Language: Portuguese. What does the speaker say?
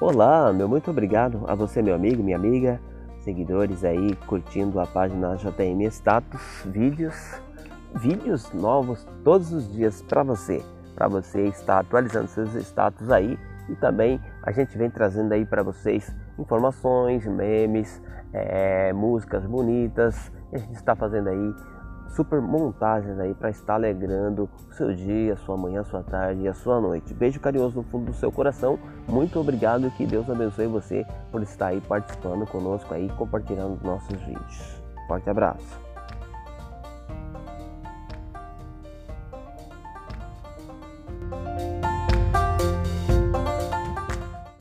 Olá, meu muito obrigado a você, meu amigo, minha amiga, seguidores aí curtindo a página JM Status Vídeos, vídeos novos todos os dias para você, para você estar atualizando seus status aí e também a gente vem trazendo aí para vocês informações, memes, é, músicas bonitas, a gente está fazendo aí super montagens aí para estar alegrando o seu dia, a sua manhã, a sua tarde e a sua noite. Beijo carinhoso no fundo do seu coração. Muito obrigado e que Deus abençoe você por estar aí participando conosco aí, compartilhando os nossos vídeos. Forte abraço.